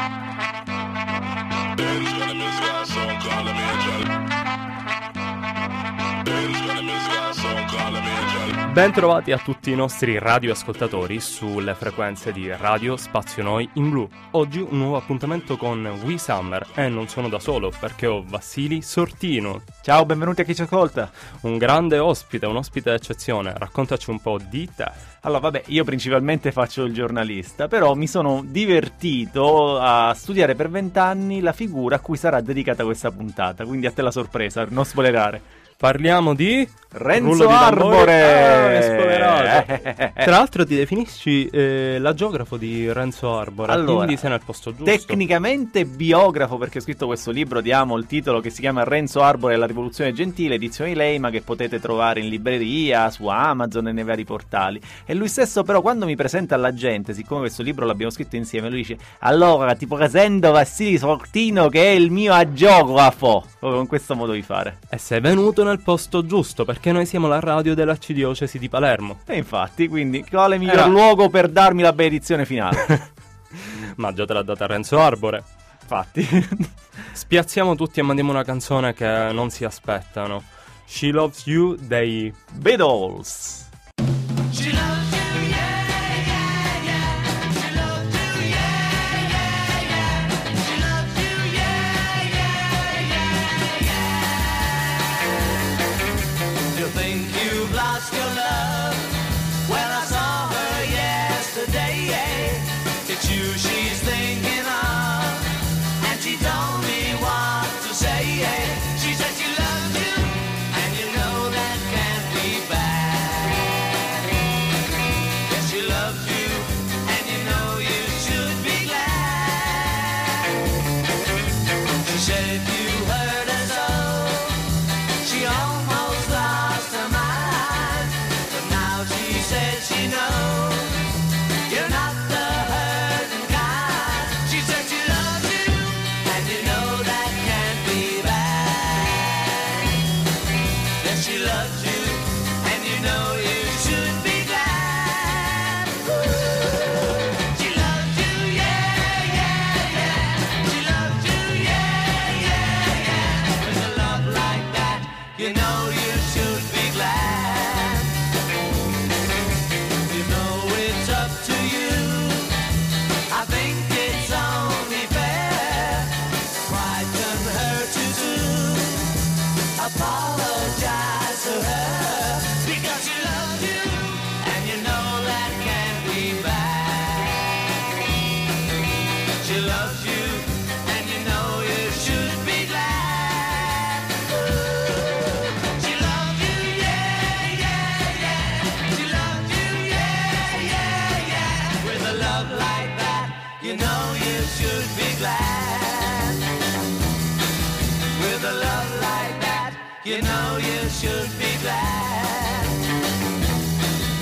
Thank you. Bentrovati a tutti i nostri radioascoltatori sulle frequenze di Radio Spazio Noi in Blu. Oggi un nuovo appuntamento con We Summer e non sono da solo perché ho Vassili Sortino. Ciao, benvenuti a chi ci ascolta. Un grande ospite, un ospite d'eccezione. Raccontaci un po' di te. Allora, vabbè, io principalmente faccio il giornalista, però mi sono divertito a studiare per vent'anni la figura a cui sarà dedicata questa puntata, quindi a te la sorpresa, non spoilerare. Parliamo di Renzo Arbore. Ah, Tra l'altro ti definisci eh, l'agiografo di Renzo Arbore, Allora, quindi sei nel posto giusto. Tecnicamente biografo perché ho scritto questo libro, diamo il titolo che si chiama Renzo Arbore e la rivoluzione gentile, edizione Leima che potete trovare in libreria, su Amazon e nei vari portali. E lui stesso però quando mi presenta alla gente, siccome questo libro l'abbiamo scritto insieme, lui dice allora ti presento Vassili Sortino che è il mio agiografo, proprio con questo modo di fare. E sei venuto nel posto giusto perché noi siamo la radio dell'arcidiocesi di Palermo. E infatti, quindi quale miglior Era- luogo per darmi la benedizione finale? Ma già te l'ha data Renzo Arbore. infatti. Spiazziamo tutti e mandiamo una canzone che non si aspettano. She Loves You dei Beatles. She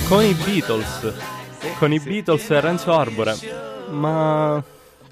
con i Beatles. Con i Beatles e Renzo Arbore. Ma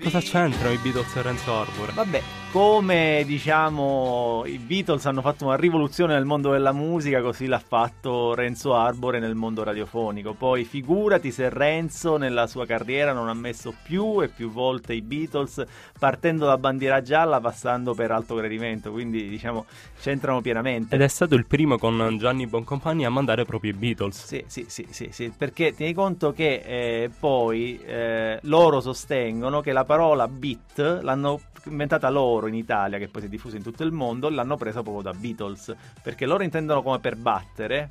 cosa c'entrano i Beatles e Renzo Arbore? Vabbè, come diciamo i Beatles hanno fatto una rivoluzione nel mondo della musica, così l'ha fatto Renzo Arbore nel mondo radiofonico. Poi figurati se Renzo nella sua carriera non ha messo più e più volte i Beatles, partendo da bandiera gialla, passando per alto gradimento, quindi diciamo c'entrano pienamente. Ed è stato il primo con Gianni Boncompagni a mandare proprio i Beatles. Sì, sì, sì, sì, sì, perché tieni conto che eh, poi eh, loro sostengono che la parola beat l'hanno inventata loro in Italia, che poi si è diffusa in tutto il mondo, l'hanno presa proprio da Beatles, perché loro intendono come per battere,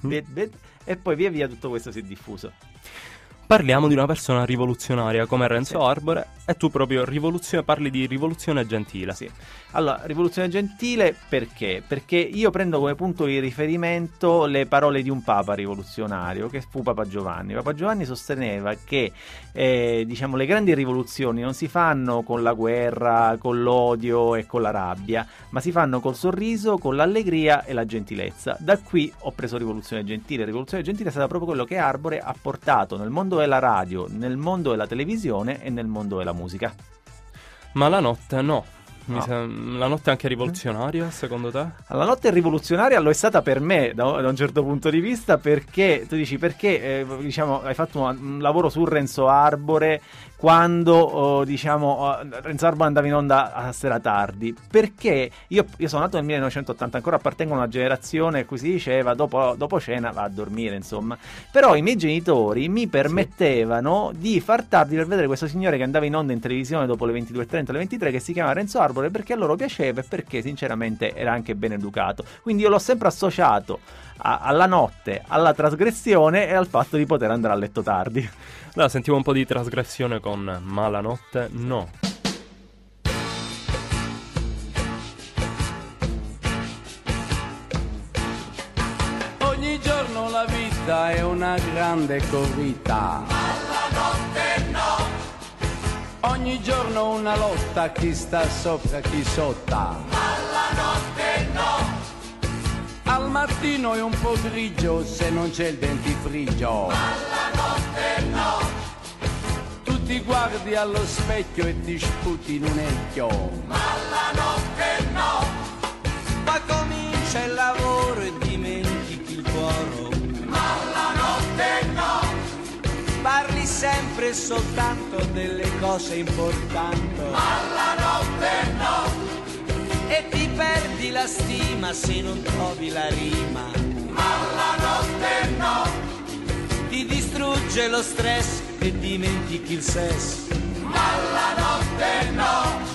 Mhm. beat, beat, e poi via via tutto questo si è diffuso. Parliamo di una persona rivoluzionaria come Renzo Sì. Arbore e tu proprio rivoluzione, parli di rivoluzione gentile. Sì. Allora, rivoluzione gentile perché? Perché io prendo come punto di riferimento le parole di un papa rivoluzionario che fu Papa Giovanni. Papa Giovanni sosteneva che eh, diciamo, le grandi rivoluzioni non si fanno con la guerra, con l'odio e con la rabbia, ma si fanno col sorriso, con l'allegria e la gentilezza. Da qui ho preso rivoluzione gentile. Rivoluzione gentile è stata proprio quello che Arbore ha portato nel mondo della radio, nel mondo della televisione e nel mondo della musica. Ma la notte no. No. sem- la notte è anche rivoluzionaria, secondo te? La notte è rivoluzionaria lo è stata per me da, da un certo punto di vista perché tu dici perché eh, diciamo, hai fatto un, un lavoro su Renzo Arbore quando oh, diciamo oh, Renzo Arbore andava in onda a sera tardi. Perché io, io sono nato nel 1980 ancora appartengo a una generazione a cui si diceva dopo, dopo cena va a dormire insomma. Però i miei genitori mi permettevano di far tardi per vedere questo signore che andava in onda in televisione dopo le 22.30 alle 23 che si chiama Renzo Arbore perché a loro piaceva e perché sinceramente era anche ben educato. Quindi io l'ho sempre associato a- alla notte, alla trasgressione e al fatto di poter andare a letto tardi Allora, sentiamo un po' di trasgressione con Ma la notte no. Ogni giorno la vita è una grande corrita. Alla notte no. Ogni giorno una lotta, chi sta sopra, chi sotta. Alla notte no. Al mattino è un po' grigio se non c'è il dentifricio. Alla notte no. Tu ti guardi allo specchio e ti sputi in un ecchio. Ma comincia il lavoro e dimentichi il cuore. Ma la notte no. Parli sempre soltanto delle cose importanti. Ma la notte no. Perdi la stima se non trovi la rima. Ma la notte no. Ti distrugge lo stress e dimentichi il sesso. Ma la notte no.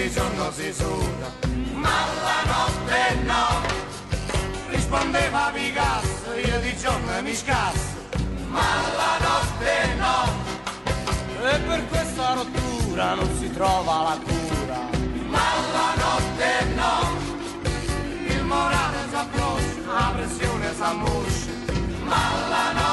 Di giorno si suda, ma la notte no. Rispondeva Picasso, io di giorno mi scasso, ma la notte no. E per questa rottura non si trova la cura. Ma la notte no. Il morale s'approccia, la pressione s'ammoscia, ma la notte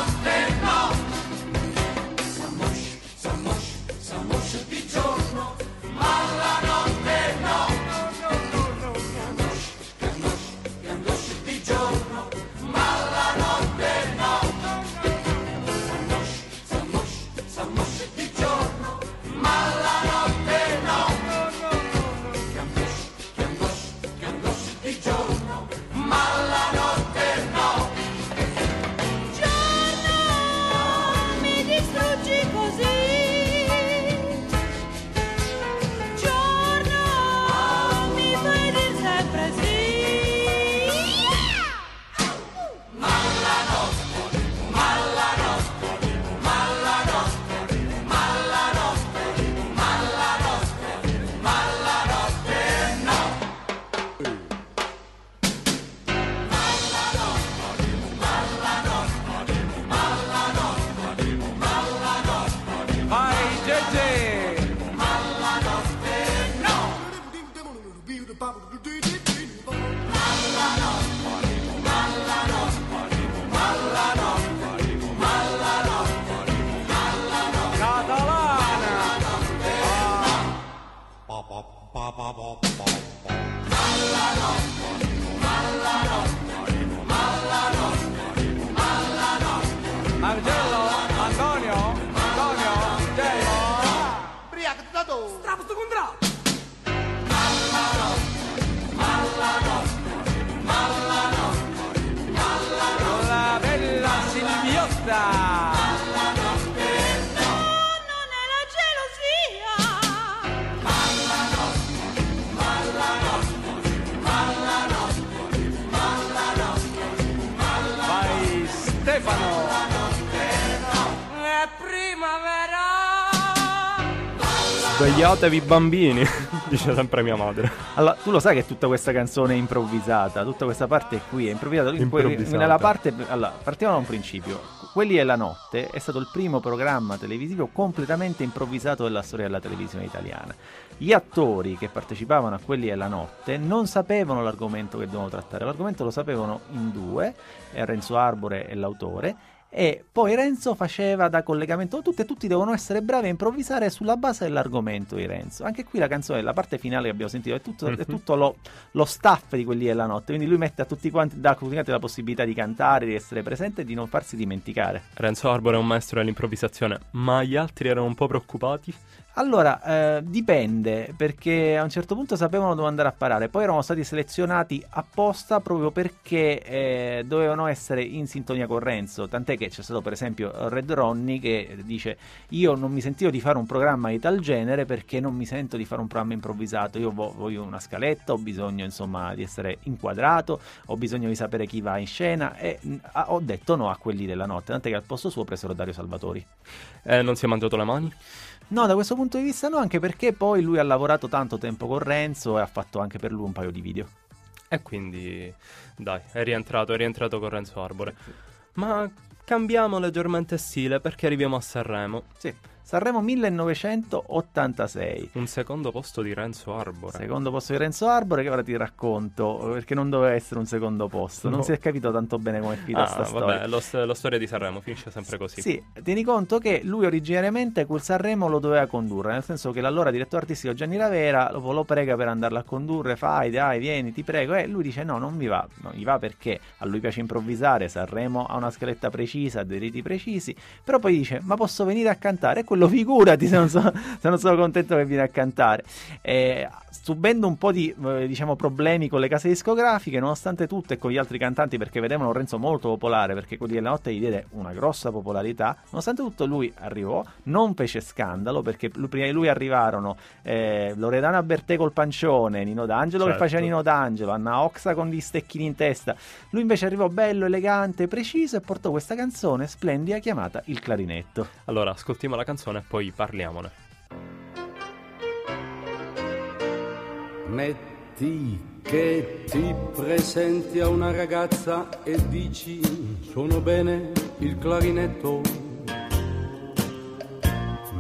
Svegliatevi bambini, dice sempre mia madre. Allora, tu lo sai che tutta questa canzone è improvvisata, tutta questa parte qui è improvvisata. Improvvisata. Nella parte, allora, partiamo da un principio. Quelli e la notte è stato il primo programma televisivo completamente improvvisato della storia della televisione italiana. Gli attori che partecipavano a Quelli e la notte non sapevano l'argomento che dovevano trattare, l'argomento lo sapevano in due, Renzo Arbore e l'autore, e poi Renzo faceva da collegamento tutti e tutti devono essere bravi a improvvisare sulla base dell'argomento di Renzo. Anche qui la canzone, la parte finale che abbiamo sentito, è tutto, è tutto lo, lo staff di quelli della notte, quindi lui mette a tutti quanti, dà a tutti quanti la possibilità di cantare, di essere presente e di non farsi dimenticare. Renzo Arbore è un maestro dell'improvvisazione, ma gli altri erano un po' preoccupati. Allora, eh, dipende, perché a un certo punto sapevano dove andare a parare, poi erano stati selezionati apposta proprio perché eh, dovevano essere in sintonia con Renzo, tant'è che c'è stato per esempio Red Ronnie che dice io non mi sentivo di fare un programma di tal genere perché non mi sento di fare un programma improvvisato, io vo- voglio una scaletta, ho bisogno insomma di essere inquadrato, ho bisogno di sapere chi va in scena e ah, ho detto no a quelli della notte, tant'è che al posto suo presero Dario Salvatori. Eh, non si è mangiato le mani? No, da questo punto di vista no, anche perché poi lui ha lavorato tanto tempo con Renzo e ha fatto anche per lui un paio di video. E quindi, dai, è rientrato, è rientrato con Renzo Arbore. Ma cambiamo leggermente stile perché arriviamo a Sanremo. Sì, Sanremo 1986. Un secondo posto di Renzo Arbore. Secondo posto di Renzo Arbore che ora ti racconto perché non doveva essere un secondo posto, non No. si è capito tanto bene come è finita Ah, sta vabbè, storia. la storia di Sanremo finisce sempre così. Sì, tieni conto che lui originariamente quel Sanremo lo doveva condurre, nel senso che l'allora direttore artistico Gianni Ravera lo, lo prega per andarlo a condurre, fai, dai, vieni, ti prego, e lui dice no, non mi va, non gli va perché a lui piace improvvisare, Sanremo ha una scaletta precisa, ha dei riti precisi, però poi dice ma posso venire a cantare? E quello figurati se non, so- se non sono contento che viene a cantare. Eh, subendo un po' di eh, diciamo, problemi con le case discografiche, nonostante tutto e con gli altri cantanti, perché vedevano Renzo molto popolare, perché quelli della notte gli diede una grossa popolarità, nonostante tutto lui arrivò, non fece scandalo, perché lui- prima di lui arrivarono eh, Loredana Bertè col pancione, Nino D'Angelo che Certo. faceva Nino D'Angelo, Anna Oxa con gli stecchini in testa. Lui invece arrivò bello, elegante, preciso e portò questa canzone splendida chiamata Il clarinetto. Allora, ascoltiamo la canzone e poi parliamone. Metti che ti presenti a una ragazza e dici suono bene il clarinetto.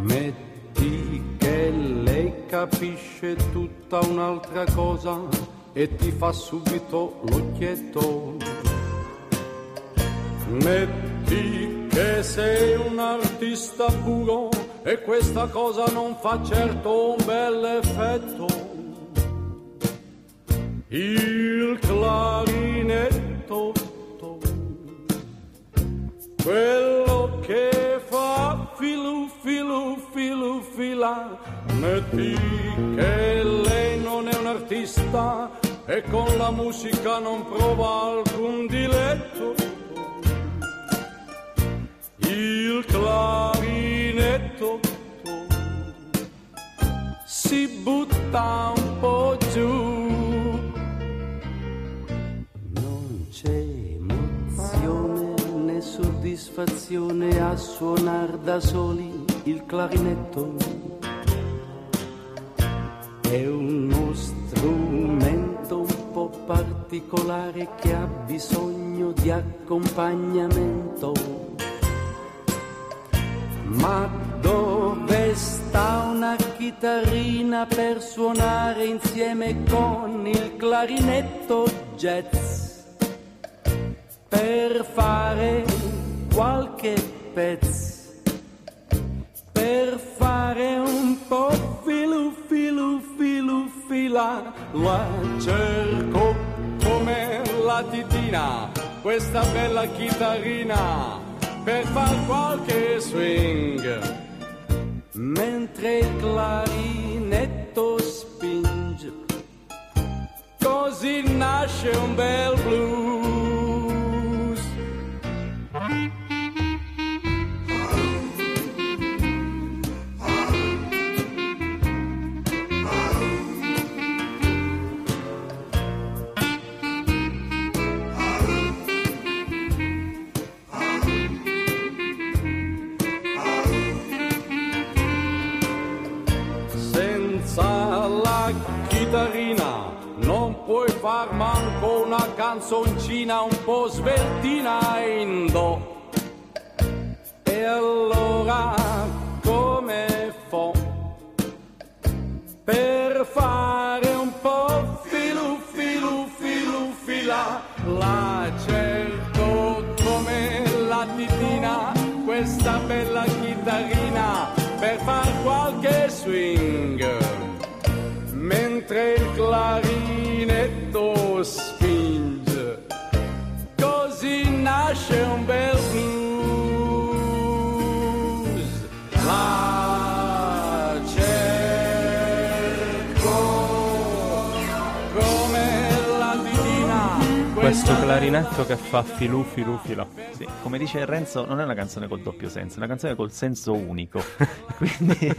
Metti che lei capisce tutta un'altra cosa e ti fa subito l'occhietto. Metti che sei un artista puro e questa cosa non fa certo un bel effetto. Il clarinetto, quello che fa filu filu filu fila, metti che lei non è un artista e con la musica non prova alcun diletto. Il clarinetto si butta un po' giù. C'è emozione né soddisfazione a suonar da soli il clarinetto. È uno strumento un po' particolare che ha bisogno di accompagnamento. Ma dove sta una chitarrina per suonare insieme con il clarinetto jazz? Per fare qualche pezzo, per fare un po' filu filu filu fila, la cerco come la titina, questa bella chitarrina per far qualche swing. Mentre il clarinetto spinge, così nasce un bel blues. Canzoncina un po' sveltina in. Nasce un bel blues la cerco come la titina Questo clarinetto che fa filù filù fila. Sì, come dice Renzo, non è una canzone col doppio senso, è una canzone col senso unico. Quindi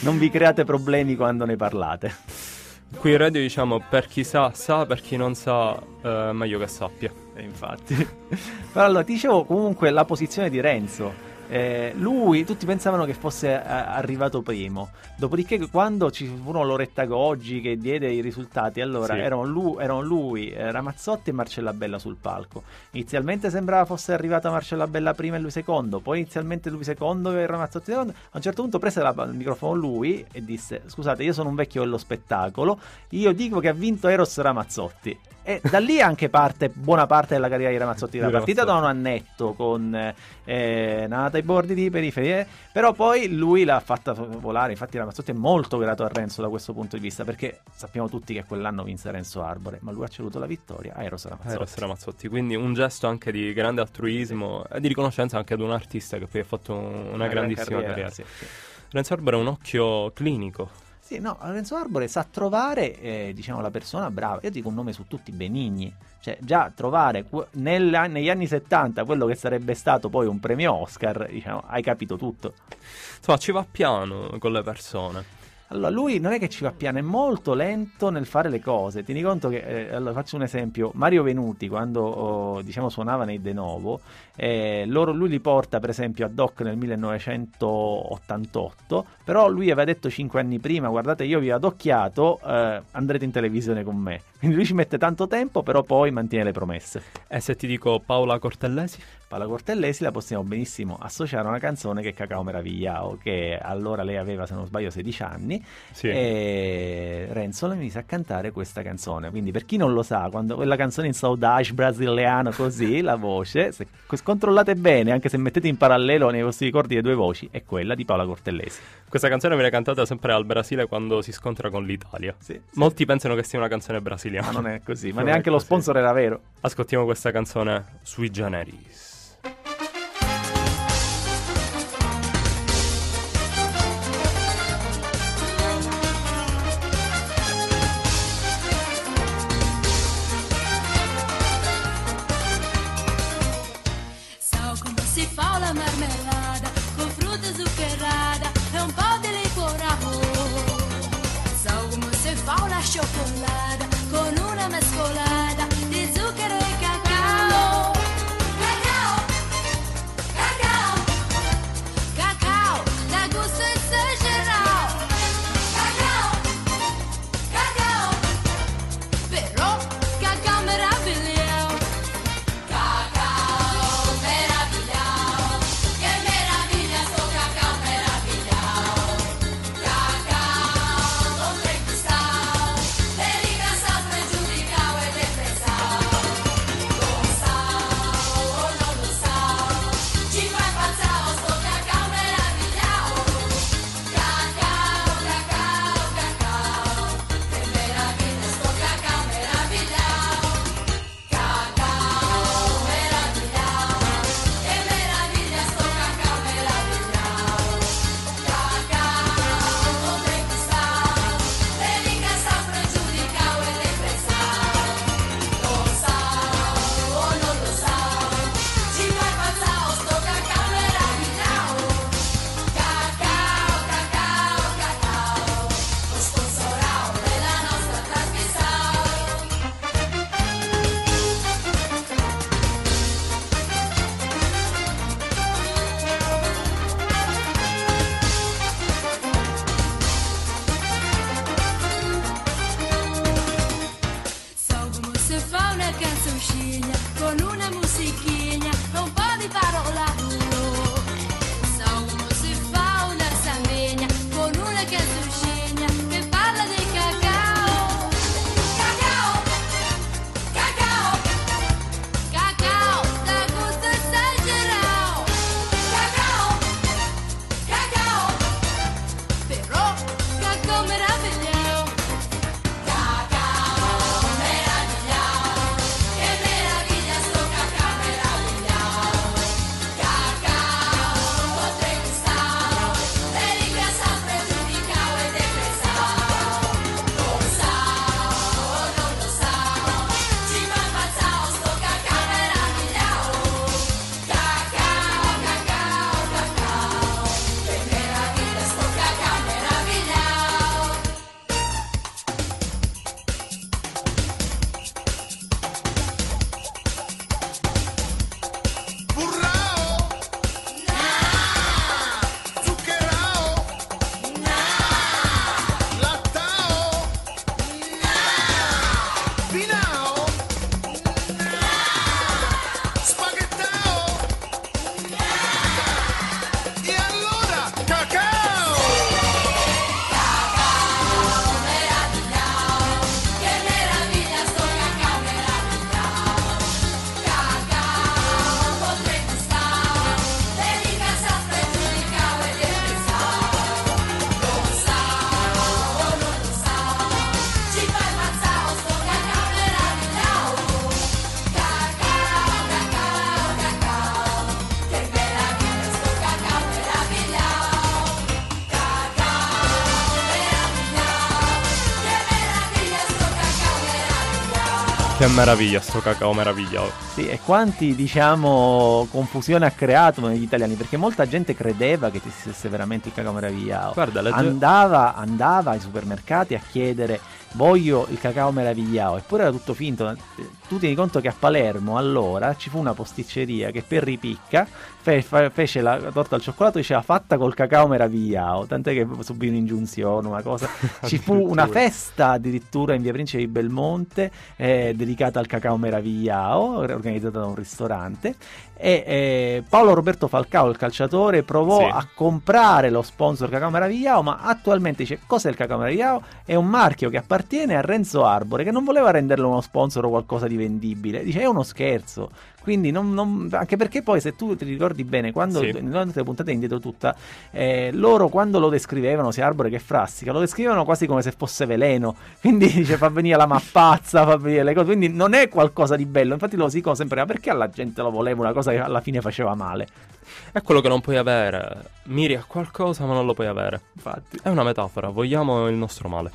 non vi create problemi quando ne parlate. Qui in radio diciamo per chi sa, sa, per chi non sa, eh, meglio che sappia. E infatti. Però allora, ti dicevo comunque la posizione di Renzo. Eh, lui, tutti pensavano che fosse eh, arrivato primo. Dopodiché, quando ci furono Loretta Goggi che diede i risultati, allora Sì. erano, lu- erano lui, eh, Ramazzotti e Marcella Bella sul palco. Inizialmente sembrava fosse arrivata Marcella Bella prima e lui secondo, poi inizialmente lui secondo e Ramazzotti secondo. A un certo punto prese la- il microfono lui e disse: Scusate, io sono un vecchio dello spettacolo, io dico che ha vinto Eros Ramazzotti. E da lì anche parte buona parte della carriera di Ramazzotti. Di partita da un annetto con eh, Nata ai bordi di periferie, però poi lui l'ha fatta volare. Infatti, Ramazzotti è molto grato a Renzo da questo punto di vista, perché sappiamo tutti che quell'anno vinse Renzo Arbore, ma lui ha ceduto la vittoria a Eros Ramazzotti. Eros Ramazzotti, quindi un gesto anche di grande altruismo e di riconoscenza anche ad un artista che poi ha fatto un- una, gran grandissima carriera. sì, sì. Renzo Arbore ha un occhio clinico. Sì, no, Renzo Arbore sa trovare, eh, diciamo, la persona brava. Io dico un nome su tutti, Benigni. Cioè, già trovare nel- negli anni 70 quello che sarebbe stato poi un premio Oscar, diciamo, hai capito tutto. Insomma, ci va piano con le persone. Allora, lui non è che ci va piano, è molto lento nel fare le cose. Tieni conto che, eh, allora faccio un esempio, Mario Venuti quando oh, diciamo suonava nei De Novo, eh, loro- lui li porta per esempio a Doc nel 1988, però lui aveva detto cinque anni prima, guardate io vi adocchiato, eh, andrete in televisione con me. Quindi lui ci mette tanto tempo, però poi mantiene le promesse. E se ti dico Paola Cortellesi? Paola Cortellesi la possiamo benissimo associare a una canzone che è Cacao Meravigliao, che allora lei aveva, se non sbaglio, 16 anni, Sì. e Renzo le mise a cantare questa canzone. Quindi, per chi non lo sa, quando quella canzone in saudage brasiliano, così la voce, se controllate bene, anche se mettete in parallelo nei vostri ricordi le due voci, è quella di Paola Cortellesi. Questa canzone viene cantata sempre al Brasile quando si scontra con l'Italia. Sì, Molti pensano che sia una canzone brasiliana. Ma non è così, ma Non neanche lo sponsor era vero. Ascoltiamo questa canzone sui generis. Meraviglia sto cacao meraviglia. Sì, e quanti, diciamo, confusione ha creato negli italiani, perché molta gente credeva che esistesse veramente il cacao meravigliao. Guarda, legge- andava, andava ai supermercati a chiedere voglio il cacao meravigliao, eppure era tutto finto. Tu tieni conto che a Palermo allora ci fu una posticceria che per ripicca fe- fa- fece la torta al cioccolato diceva fatta col cacao meravigliao, tant'è che subì un'ingiunzione, una cosa. Ci fu una festa addirittura in via Principe di Belmonte eh, dedicata al cacao meravigliao, organizzata da un ristorante. E eh, Paolo Roberto Falcao, il calciatore, provò Sì. a comprare lo sponsor Cacao Meravigliao, ma attualmente dice cos'è il Cacao Meravigliao? È un marchio che appartiene a Renzo Arbore, che non voleva renderlo uno sponsor o qualcosa di vendibile, dice è uno scherzo. Quindi non, non- anche perché poi se tu ti ricordi bene, quando Sì. le puntate indietro tutta, eh, loro quando lo descrivevano, sia Arbore che Frassica, lo descrivevano quasi come se fosse veleno. Quindi dice fa venire la mappazza, fa venire le cose. Quindi non è qualcosa di bello. Infatti lo si dicono sempre, ma perché alla gente lo voleva una cosa che alla fine faceva male? È quello che non puoi avere. Miri a qualcosa ma non lo puoi avere. Infatti. È una metafora, vogliamo il nostro male.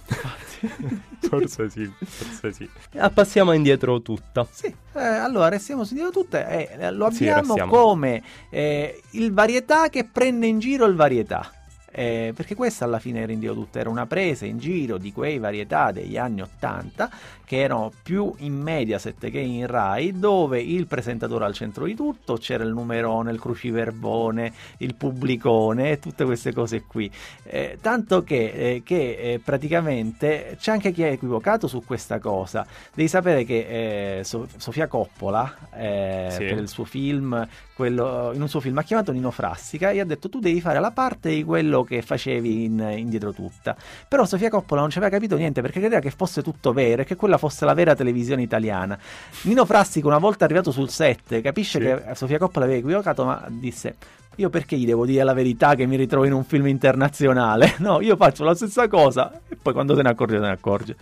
forse sì, forse sì. Ah, Passiamo indietro tutta. Sì, eh, allora restiamo di tutte e eh, lo Sì, abbiamo restiamo. come eh, il varietà che prende in giro il varietà. Eh, perché questa alla fine era in Dio tutto, era una presa in giro di quei varietà degli anni 80 che erano più in Mediaset che in Rai, dove il presentatore al centro di tutto c'era il numerone, il cruciverbone, il pubblicone e tutte queste cose qui. Eh, tanto che, eh, che, eh, praticamente c'è anche chi è equivocato su questa cosa. Devi sapere che eh, So- Sofia Coppola, eh, Sì. per il suo film, quello- in un suo film ha chiamato Nino Frassica e ha detto tu devi fare la parte di quello che facevi in, in Dietro Tutta. Però Sofia Coppola non ci aveva capito niente perché credeva che fosse tutto vero e che quella fosse la vera televisione italiana. Nino Frassica una volta arrivato sul set capisce Sì. che Sofia Coppola aveva equivocato ma disse io perché gli devo dire la verità che mi ritrovo in un film internazionale? No, io faccio la stessa cosa e poi quando se ne accorge se ne accorge.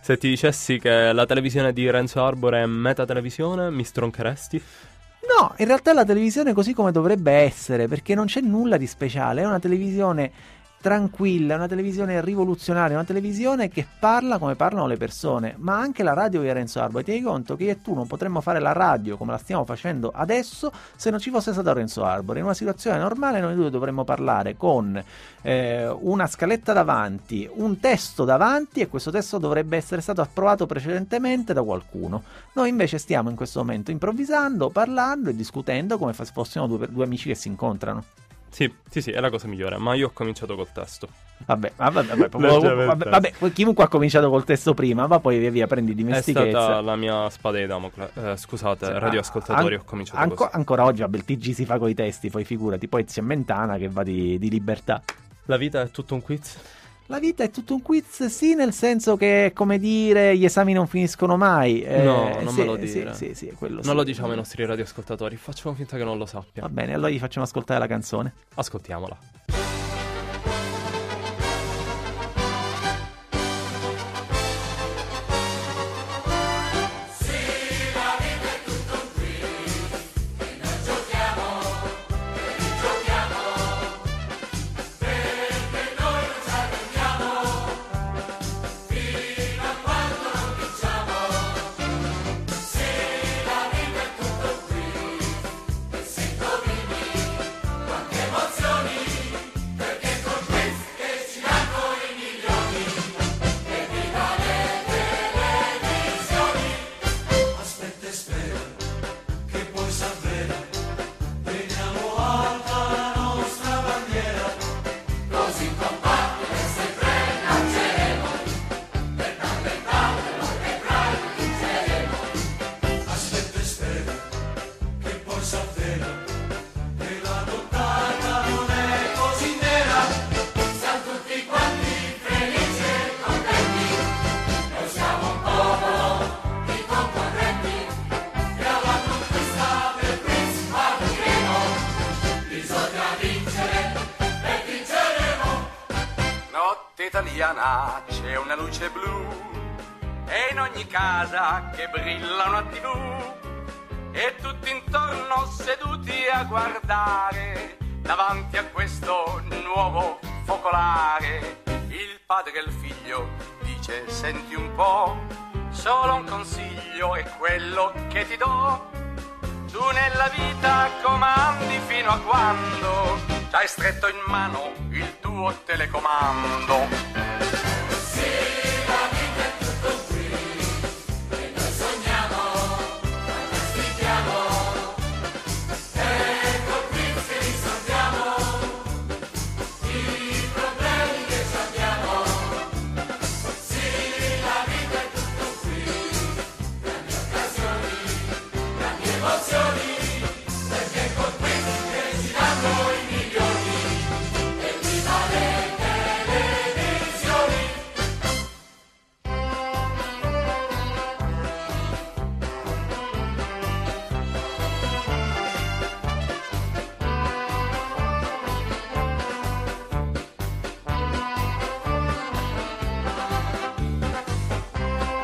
Se ti dicessi che la televisione di Renzo Arbore è metatelevisione, mi stroncheresti? No, in realtà la televisione è così come dovrebbe essere, perché non c'è nulla di speciale, è una televisione tranquilla, una televisione rivoluzionaria, una televisione che parla come parlano le persone, ma anche la radio di Renzo Arbore. Ti rendi conto che io e tu non potremmo fare la radio come la stiamo facendo adesso se non ci fosse stato Renzo Arbore. In una situazione normale noi due dovremmo parlare con eh, una scaletta davanti, un testo davanti e questo testo dovrebbe essere stato approvato precedentemente da qualcuno. Noi invece stiamo in questo momento improvvisando, parlando e discutendo come se fossimo due, due amici che si incontrano. Sì, sì, sì, è la cosa migliore, ma io ho cominciato col testo. Vabbè, ma vabbè, vabbè, vabbè, vabbè, chiunque ha cominciato col testo prima, ma poi via via prendi È dimestichezza. stata la mia spada di Damocle. Eh, scusate, Sì, radioascoltatori, an- ho cominciato anco- così. Ancora oggi, vabbè, il TG si fa con i testi, poi figurati, poi c'è Mentana che va di, di libertà. La vita è tutto un quiz? La vita è tutto un quiz, sì, nel senso che, come dire, gli esami non finiscono mai. Eh, No, non sì, me lo sì, dire. Sì, sì, quello Non lo diciamo ai nostri radioascoltatori, facciamo finta che non lo sappia. Va bene, allora gli facciamo ascoltare la canzone. Ascoltiamola. Stretto in mano il tuo telecomando.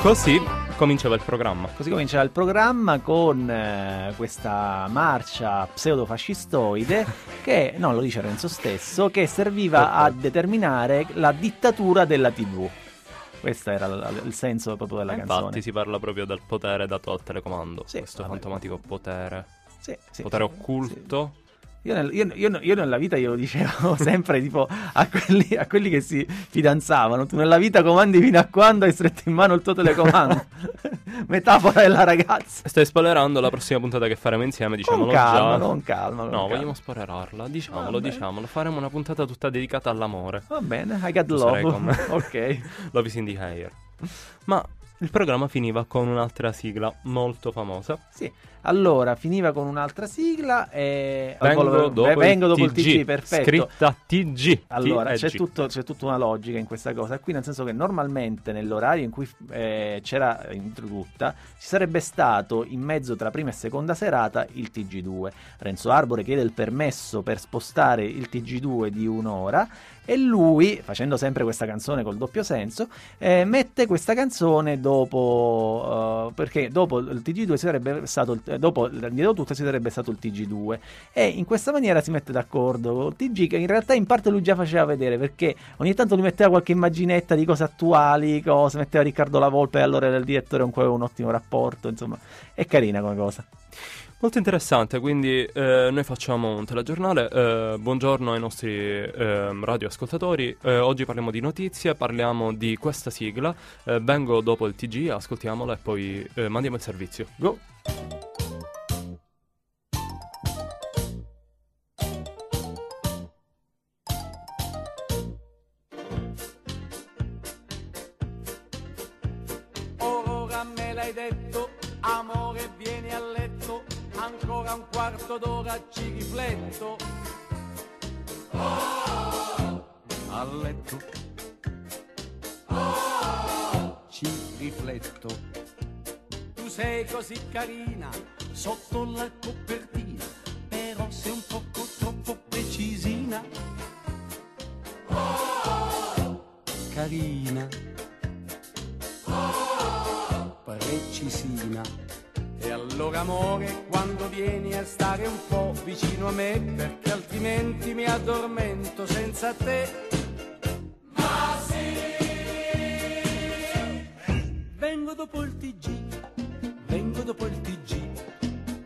Così cominciava il programma. Così comincia il programma con eh, questa marcia pseudofascistoide che, no, lo dice Renzo stesso, che serviva a determinare la dittatura della TV. Questo era l- il senso proprio della Eh, canzone. Infatti si parla proprio del potere dato al telecomando. Sì, questo vabbè. fantomatico potere. Sì, sì, potere occulto. Io, nel- io- io- io nella vita glielo dicevo sempre tipo a quelli, a quelli che si fidanzavano. Tu nella vita comandi fino a quando hai stretto in mano il tuo telecomando. Metafora della ragazza. Stai spoilerando la prossima puntata che faremo insieme, diciamolo con calma, già. con calma. con No, calma. vogliamo spoilerarla. Diciamolo, diciamolo. Faremo una puntata tutta dedicata all'amore. Va bene, I got Tu love. con ok. Love is in the air. Ma il programma finiva con un'altra sigla molto famosa. Sì, allora finiva con un'altra sigla e Vengo dopo, eh, vengo dopo il TG, TG, perfetto. Scritta TG. Allora, c'è, tutto- c'è tutta una logica in questa cosa. Qui, nel senso che normalmente nell'orario in cui eh, c'era introdotta ci sarebbe stato in mezzo tra prima e seconda serata il TG2. Renzo Arbore chiede il permesso per spostare il TG2 di un'ora e lui, facendo sempre questa canzone col doppio senso, eh, mette questa canzone dopo, eh, perché dopo il TG2 si sarebbe stato, il- dopo dietro tutto si sarebbe stato il TG2 e in questa maniera si mette d'accordo col TG che in realtà in parte lui già faceva vedere perché ogni tanto lui metteva qualche immaginetta di cose attuali, cose, metteva Riccardo La Volpe e allora era il direttore con cui aveva un ottimo rapporto, insomma, è carina come cosa. Molto interessante, quindi eh, noi facciamo un telegiornale. eh, buongiorno ai nostri ehm, radioascoltatori. Eh, oggi parliamo di notizie, parliamo di questa sigla. Eh, vengo dopo il TG, ascoltiamola e poi eh, mandiamo il servizio. Go! Quarto d'ora ci rifletto. A letto. Ci rifletto. Tu sei così carina, sotto la copertina, però sei un poco troppo precisina. Carina precisina. Allora amore, quando vieni a stare un po' vicino a me, perché altrimenti mi addormento senza te. Ma sì! Vengo dopo il TG, vengo dopo il TG,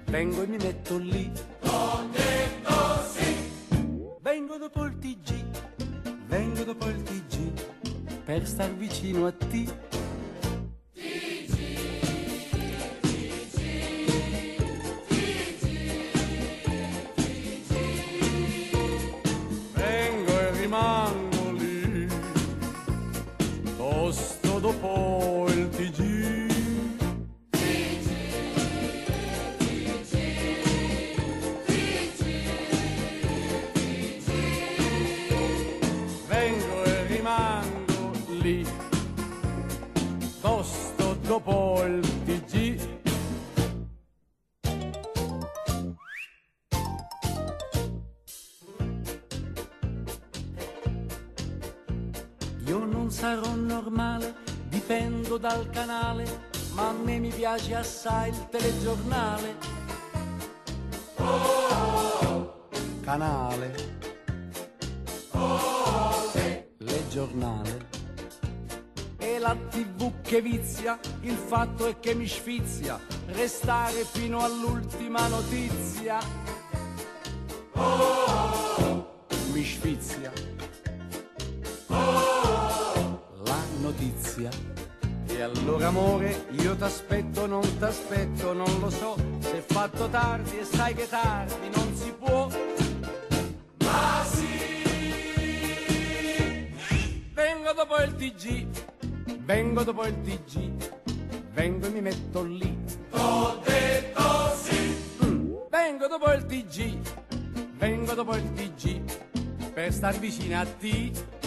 vengo e mi metto lì. Ho detto sì! Vengo dopo il TG, vengo dopo il TG, per star vicino a te. Le giornale. E la tv che vizia, il fatto è che mi sfizia restare fino all'ultima notizia. Mi sfizia. La notizia. E allora amore, io t'aspetto, non t'aspetto, non lo so, se è fatto tardi e sai che tardi non si può. Ma sì! Dopo il TG, vengo dopo il TG, vengo e mi metto lì. Ho detto sì! vengo dopo il TG, vengo dopo il TG, per star vicino a te.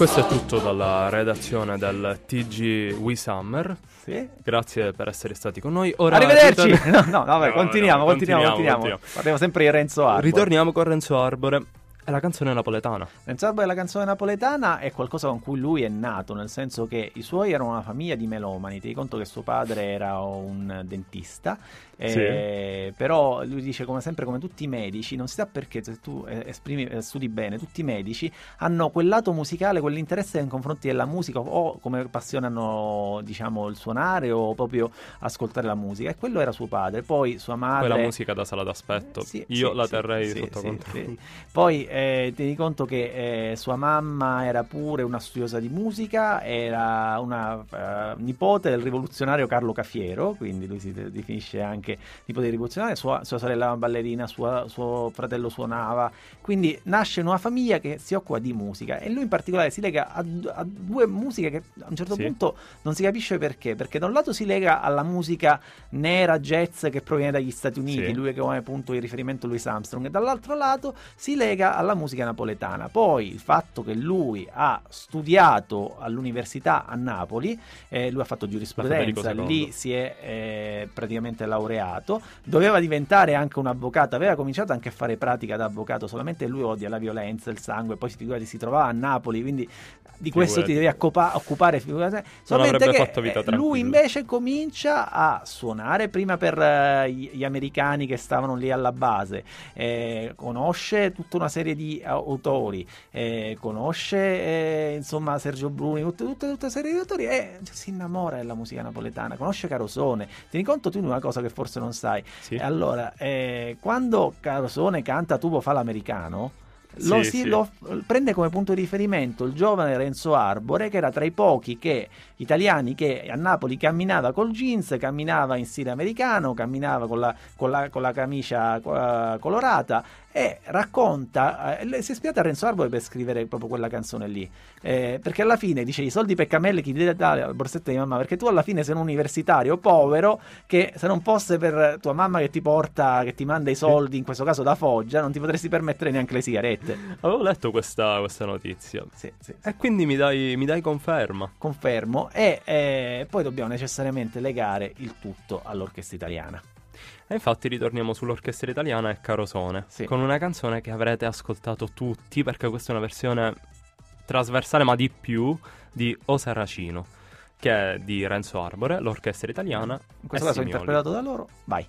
Questo è tutto dalla redazione del TG We Summer. Sì. Grazie per essere stati con noi. Ora Arrivederci! ritorn- No, no, vabbè, No, continuiamo, no, continuiamo, continuiamo, continuiamo. Parliamo sempre di Renzo Arbore. Ritorniamo con Renzo Arbore e la canzone napoletana. Renzo Arbore, la canzone napoletana, è qualcosa con cui lui è nato, nel senso che i suoi erano una famiglia di melomani. Ti conto che suo padre era un dentista, eh, però lui dice come sempre, come tutti i medici, non si sa perché, se tu eh, esprimi, eh, studi bene, tutti i medici hanno quel lato musicale, quell'interesse nei confronti della musica o come passione hanno, diciamo, il suonare o proprio ascoltare la musica. E quello era suo padre. Poi sua madre... Poi la musica da sala d'aspetto. Sì, Io sì, la sì, terrei sì, sotto sì, controllo. sì. Poi eh, ti conto che eh, sua mamma era pure una studiosa di musica, era una eh, nipote del rivoluzionario Carlo Cafiero, quindi lui si de- definisce anche nipote di rivoluzionario, sua, sua sorella era ballerina, sua- suo fratello suonava, quindi nasce in una famiglia che si occupa di musica e lui in particolare si lega a, a due musiche che a un certo Sì. punto non si capisce perché, perché da un lato si lega alla musica nera jazz che proviene dagli Stati Uniti, Sì. lui che come punto di riferimento Louis Armstrong, e dall'altro lato si lega alla musica napoletana. Poi il fatto che lui ha studiato all'università a Napoli, eh, lui ha fatto giurisprudenza, lì si è eh, praticamente laureato, doveva diventare anche un avvocato, aveva cominciato anche a fare pratica da avvocato, solamente lui odia la violenza, il sangue, poi si, figurati, si trovava a Napoli, quindi di questo ti Figurati. devi accopa- occupare, figurati. Solamente che fatto vita eh, lui invece comincia a suonare prima per eh, gli gli americani che stavano lì alla base, eh, conosce tutta una serie di autori, eh, conosce eh, insomma Sergio Bruni, tutte, tutta una serie di autori e si innamora della musica napoletana, conosce Carosone. Tieni conto tu di una cosa che forse non sai. Sì. Allora, eh, quando Carosone canta Tubo fa l'americano, lo, Sì, si- sì. lo prende come punto di riferimento il giovane Renzo Arbore, che era tra i pochi che, italiani che a Napoli camminava col jeans, camminava in stile americano, camminava con la, con la- con la camicia eh, colorata e racconta, eh, si è ispirato a Renzo Arbore per scrivere proprio quella canzone lì, Eh, perché alla fine dice i soldi per cammelli chi deve dare alla borsetta di mamma, perché tu alla fine sei un universitario povero che se non fosse per tua mamma che ti porta, che ti manda i soldi, in questo caso da Foggia, non ti potresti permettere neanche le sigarette. Avevo letto questa, questa notizia. Sì, sì, sì. E quindi mi dai, mi dai conferma. Confermo. E eh, poi dobbiamo necessariamente legare il tutto all'orchestra italiana. E infatti ritorniamo sull'orchestra italiana e Carosone, Sì. con una canzone che avrete ascoltato tutti, perché questa è una versione trasversale, ma di più, di O Saracino, che è di Renzo Arbore, l'orchestra italiana. In questo caso interpretato da loro. Vai.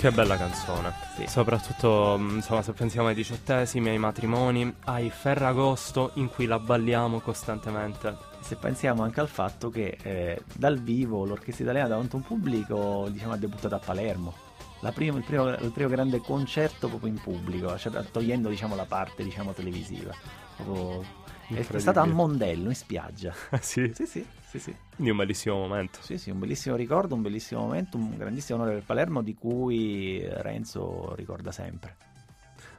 Che bella canzone. Sì. Soprattutto, mh, insomma, se pensiamo ai diciottesimi, ai matrimoni, ai Ferragosto in cui la balliamo costantemente. Se pensiamo anche al fatto che eh, dal vivo l'orchestra italiana davanti a un pubblico diciamo, ha debuttato a Palermo. La prima- il, primo, il primo grande concerto proprio in pubblico, cioè, togliendo diciamo, la parte diciamo, televisiva. Proprio- è, stata a Mondello in spiaggia. sì. Sì, sì, sì, sì. Quindi un bellissimo momento. Sì, sì, un bellissimo ricordo, un bellissimo momento, un grandissimo onore per Palermo di cui Renzo ricorda sempre.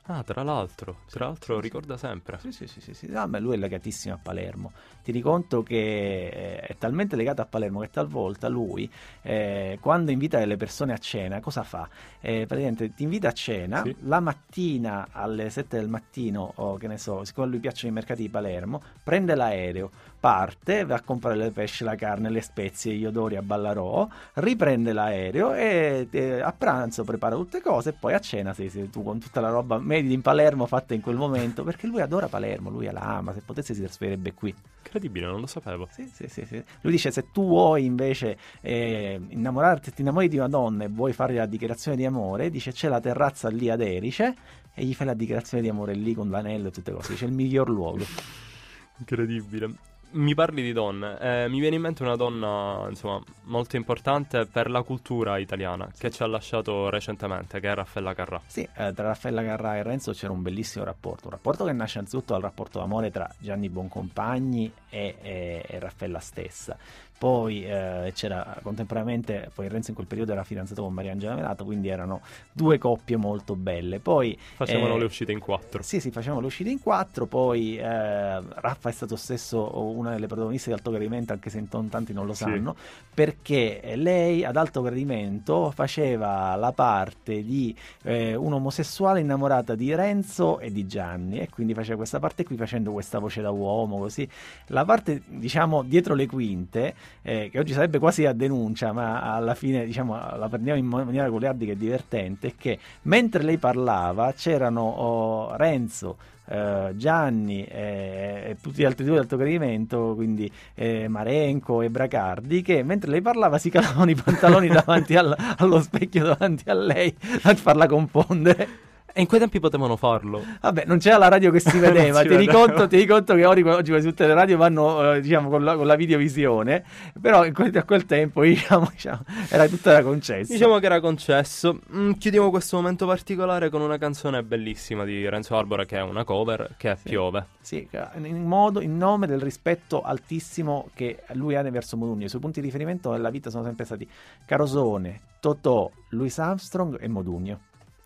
Ah, tra l'altro, tra l'altro ricorda sempre. Sì, sì, sì, sì, sì. Ah, beh, lui è legatissimo a Palermo. Ti conto che eh, è talmente legato a Palermo che talvolta lui, eh, quando invita le persone a cena, cosa fa? Eh, praticamente ti invita a cena, Sì. la mattina alle 7 del mattino, o che ne so, siccome a lui piacciono i mercati di Palermo, prende l'aereo, parte, va a comprare il pesce, la carne, le spezie, gli odori a Ballarò, riprende l'aereo e eh, a pranzo prepara tutte cose e poi a cena sei, sei tu con tutta la roba made in Palermo fatta in quel momento perché lui adora Palermo, lui la ama, se potesse si trasferirebbe qui. Incredibile, non lo sapevo. Sì, sì, sì, sì. Lui dice se tu vuoi invece eh, innamorarti, ti innamori di una donna e vuoi fare la dichiarazione di amore, dice c'è la terrazza lì ad Erice e gli fai la dichiarazione di amore lì con l'anello e tutte cose, dice il miglior luogo. Incredibile. Mi parli di donne, eh, mi viene in mente una donna, insomma, molto importante per la cultura italiana che ci ha lasciato recentemente, che è Raffaella Carrà. Sì, eh, tra Raffaella Carrà e Renzo c'era un bellissimo rapporto, un rapporto che nasce anzitutto dal rapporto d'amore tra Gianni Boncompagni e, e- e Raffaella stessa. Poi eh, c'era contemporaneamente, poi Renzo in quel periodo era fidanzato con Mariangela Melato, quindi erano due coppie molto belle. Poi Facevano eh, le uscite in quattro. Sì, sì, facevano le uscite in quattro, poi eh, Raffa è stato stesso una delle protagoniste di Alto Gradimento, anche se in tanti non lo Sì. sanno, perché lei ad Alto Gradimento faceva la parte di eh, un omosessuale innamorata di Renzo e di Gianni e quindi faceva questa parte qui facendo questa voce da uomo, così. La parte, diciamo, dietro le quinte, eh, che oggi sarebbe quasi a denuncia, ma alla fine, diciamo, la prendiamo in maniera goliardica e divertente, è che mentre lei parlava c'erano oh, Renzo, eh, Gianni eh, e tutti gli altri due d'alto gradimento, quindi eh, Marenco e Bracardi, che mentre lei parlava si calavano i pantaloni davanti al- allo specchio davanti a lei a farla confondere. E in quei tempi potevano farlo. Vabbè, non c'era la radio che si vedeva, tieni, vedeva. conto, tieni conto che oggi, oggi quasi tutte le radio vanno eh, diciamo, con, la, con la videovisione, però in quel- a quel tempo diciamo, diciamo, era tutta da concesso. Diciamo che era concesso. Mm, chiudiamo questo momento particolare con una canzone bellissima di Renzo Arbora che è una cover che è Piove. Sì, in, modo, in nome del rispetto altissimo che lui ha verso Modugno. I suoi punti di riferimento nella vita sono sempre stati Carosone, Totò, Louis Armstrong e Modugno.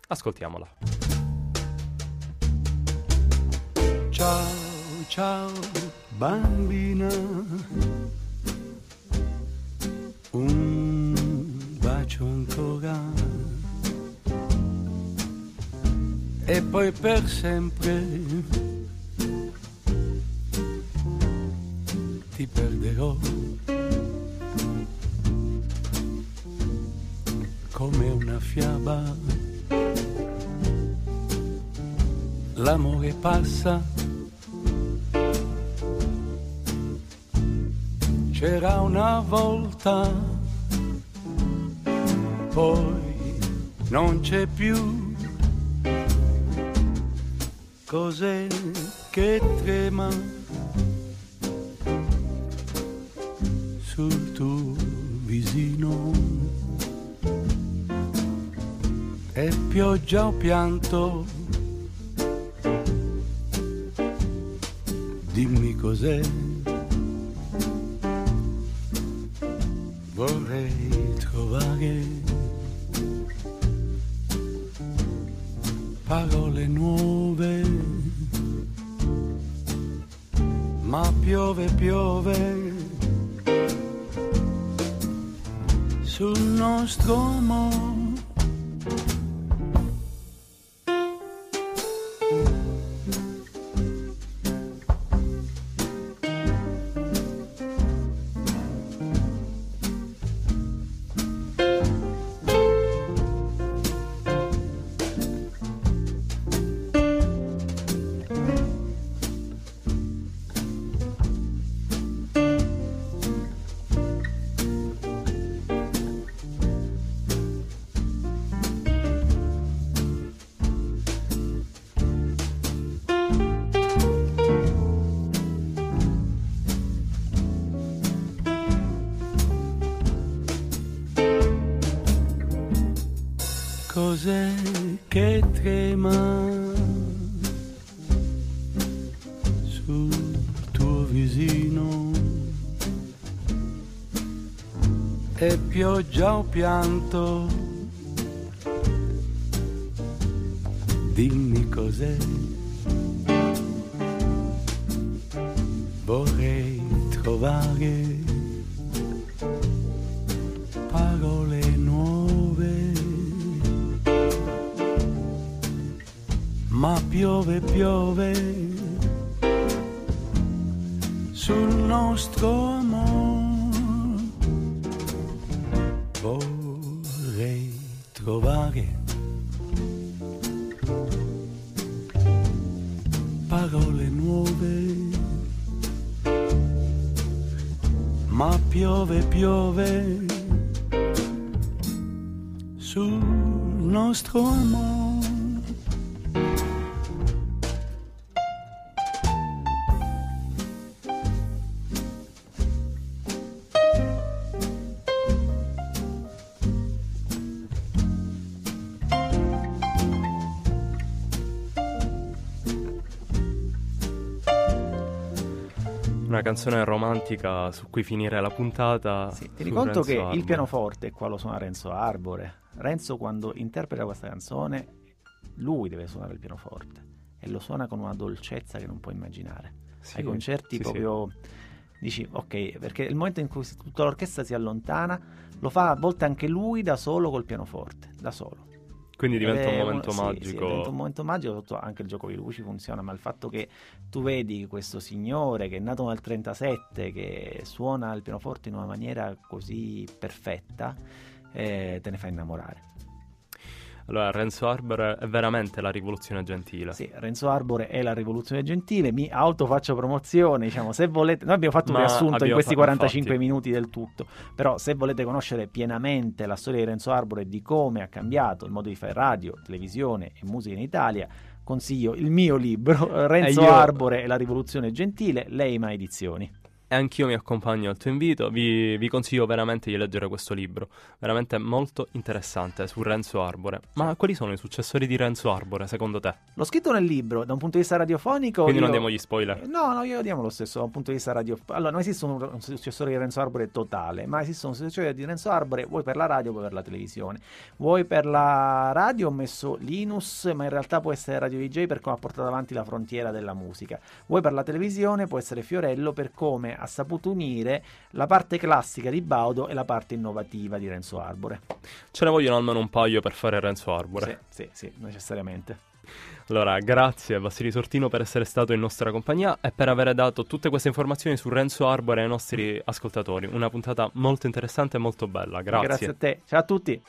Ascoltiamola. Ciao, ciao, bambina. Un bacio ancora. E poi per sempre ti perderò. Come una fiaba. L'amore passa C'era una volta, poi non c'è più. Cos'è che trema? sul tuo visino. E pioggia o pianto, dimmi cos'è. Vorrei trovare parole nuove, ma piove, piove sul nostro amore. Cos'è che trema sul tuo visino? È pioggia o pianto? Dimmi cos'è. Vorrei trovare piove, piove sul nostro amore. Canzone romantica su cui finire la puntata. Sì, tieni conto Renzo che Arbore. il pianoforte qua lo suona Renzo Arbore. Renzo quando interpreta questa canzone, lui deve suonare il pianoforte e lo suona con una dolcezza che non puoi immaginare. Sì, Ai concerti sì, proprio dici ok, perché il momento in cui tutta l'orchestra si allontana, lo fa a volte anche lui da solo col pianoforte, da solo. Quindi diventa un momento sì, sì, magico. diventa un momento magico, sotto anche il gioco di luci funziona, ma il fatto che tu vedi questo signore che è nato nel 37, che suona il pianoforte in una maniera così perfetta, eh, te ne fa innamorare. Allora, Renzo Arbore è veramente la rivoluzione gentile. Sì, Renzo Arbore è la rivoluzione gentile, mi autofaccio promozione, diciamo, se volete, noi abbiamo fatto un Ma riassunto in questi fa- 45 infatti. minuti del tutto, però se volete conoscere pienamente la storia di Renzo Arbore e di come ha cambiato il modo di fare radio, televisione e musica in Italia, consiglio il mio libro, Renzo io- Arbore e la rivoluzione gentile, Leima Edizioni. E anch'io mi accompagno al tuo invito. Vi, vi consiglio veramente di leggere questo libro. Veramente molto interessante su Renzo Arbore. Ma quali sono i successori di Renzo Arbore, secondo te? L'ho scritto nel libro, da un punto di vista radiofonico... Quindi non io- diamo gli spoiler. No, no, io diamo lo stesso da un punto di vista radio. Allora, non esiste un, un successore di Renzo Arbore totale, ma esiste un successore di Renzo Arbore, vuoi per la radio, vuoi per la televisione. Vuoi per la radio ho messo Linus, ma in realtà può essere Radio DJ per come ha portato avanti la frontiera della musica. Vuoi per la televisione può essere Fiorello per come ha saputo unire la parte classica di Baudo e la parte innovativa di Renzo Arbore. Ce ne vogliono almeno un paio per fare Renzo Arbore. Sì, sì, sì, necessariamente. Allora, grazie a Vassili Sortino per essere stato in nostra compagnia e per aver dato tutte queste informazioni su Renzo Arbore ai nostri ascoltatori. Una puntata molto interessante e molto bella. Grazie. Grazie a te. Ciao a tutti.